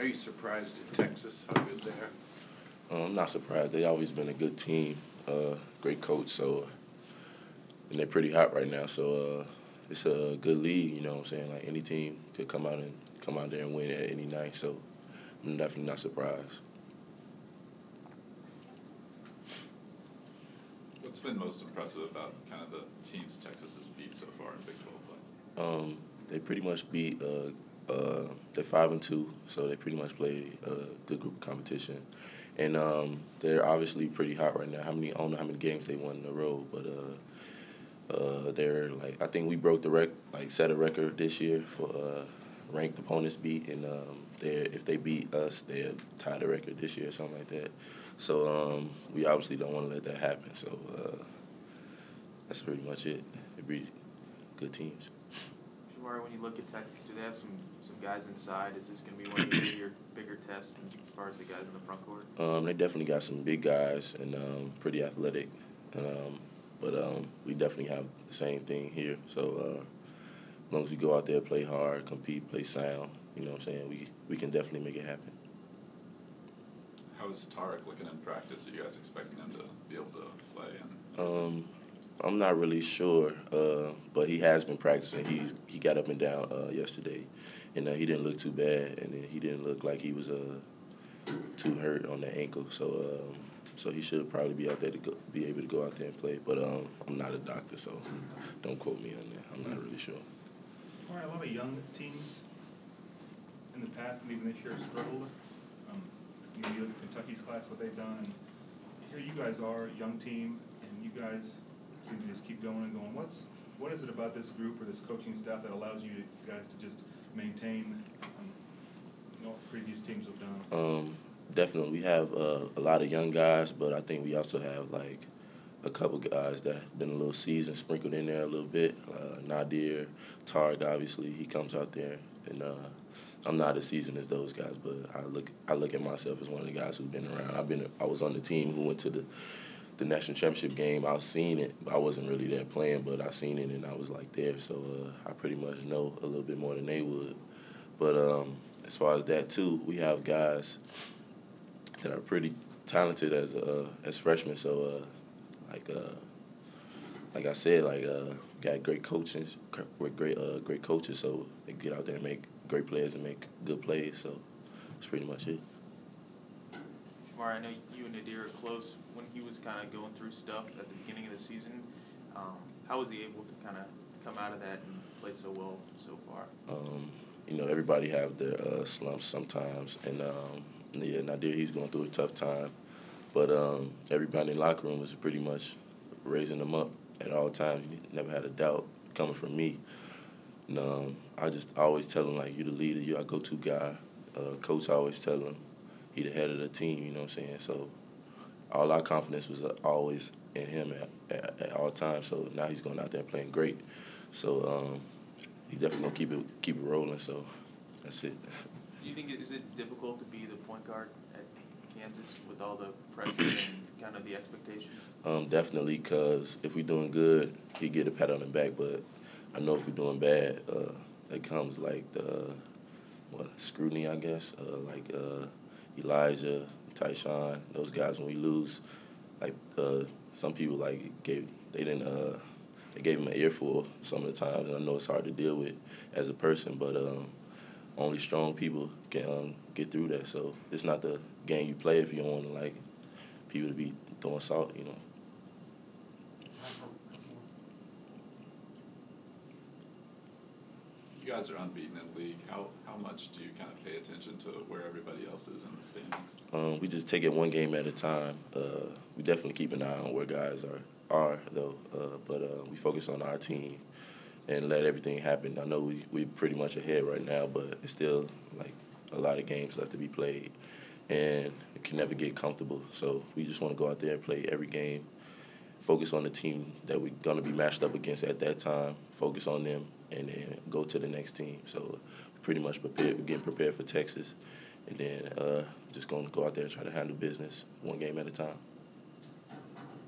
Are you surprised at Texas, how good they are? Uh, I'm not surprised. They always been a good team, uh, great coach. So, and they're pretty hot right now. So uh, it's a good league. You know what I'm saying? Like any team could come out and come out there and win at any night. So I'm definitely not surprised. What's been most impressive about kind of the teams Texas has beat so far in Big 12 play? Um, they pretty much beat. Uh, uh, they're five and two, so they pretty much play a good group of competition, and um, they're obviously pretty hot right now. How many? I don't know how many games they won in a row, but uh, uh, they're like I think we broke the rec like set a record this year for uh, ranked opponents beat, and um, they if they beat us, they'll tie the record this year or something like that. So um, we obviously don't want to let that happen. So uh, that's pretty much it. They beat good teams. Jamari, when you look at Texas, do they have some, some guys inside? Is this going to be one of your bigger tests as far as the guys in the front court? Um, they definitely got some big guys and um, pretty athletic, and, um, but um, we definitely have the same thing here. So uh, as long as we go out there, play hard, compete, play sound, you know what I'm saying, we, we can definitely make it happen. How's Tarik looking in practice? Are you guys expecting him to be able to play? And Um, I'm not really sure, uh, but he has been practicing. He he got up and down uh, yesterday, and uh, he didn't look too bad, and he didn't look like he was uh, too hurt on the ankle. So um, so he should probably be out there to go, be able to go out there and play. But um, I'm not a doctor, so don't quote me on that. I'm not really sure. All right, a lot of young teams in the past and even this year have struggled. Um, you look at Kentucky's class, what they've done, and here you guys are, young team, and you guys to just keep going and going. What's what is it about this group or this coaching staff that allows you guys to just maintain um, what previous teams have done? Um, definitely, we have uh, a lot of young guys, but I think we also have like a couple guys that have been a little seasoned, sprinkled in there a little bit. Uh, Naadir, Tarik, obviously, he comes out there, and uh, I'm not as seasoned as those guys, but I look I look at myself as one of the guys who's been around. I've been I was on the team who went to the the national championship game. I seeing it. I wasn't really there playing, but I seen it and I was like there. So uh, I pretty much know a little bit more than they would. But um, as far as that too, we have guys that are pretty talented as uh, as freshmen. So uh, like uh, like I said, like uh, got great coaches, great uh, great coaches. So they get out there and make great players and make good plays. So that's pretty much it. I know you and Naadir are close. When he was kind of going through stuff at the beginning of the season, um, how was he able to kind of come out of that and play so well so far? Um, you know, everybody have their uh, slumps sometimes, and um, yeah, Naadir he's going through a tough time, but um, everybody in the locker room was pretty much raising him up at all times. You never had a doubt coming from me. And, um, I just always tell him like, you're the leader, you're our go-to guy. Uh, coach always tell him he the head of the team. You know what I'm saying? So all our confidence was always in him at, at, at all times. So now he's going out there playing great. So um, he's definitely gonna keep it keep it rolling. So that's it. Do you think it, is it difficult to be the point guard at Kansas with all the pressure and kind of the expectations? Um, definitely, cause if we're doing good, he get a pat on the back. But I know if we're doing bad, uh, it comes like the what scrutiny, I guess. Uh, like uh, Elijah, Tyshawn, those guys. When we lose, like uh, some people like gave they didn't uh, they gave him an earful some of the times, and I know it's hard to deal with as a person, but um, only strong people can um, get through that. So it's not the game you play if you don't want like people to be throwing salt, you know. you guys are unbeaten in the league. How how much do you kind of pay attention to where everybody else is in the standings? Um, we just take it one game at a time. Uh, we definitely keep an eye on where guys are are though, uh, but uh, we focus on our team and let everything happen. I know we we pretty much ahead right now, but it's still like a lot of games left to be played, and it can never get comfortable. So we just want to go out there and play every game. Focus on the team that we're gonna be matched up against at that time. Focus on them, and then go to the next team. So pretty much prepared. Getting prepared for Texas, and then uh, just gonna go out there and try to handle business one game at a time.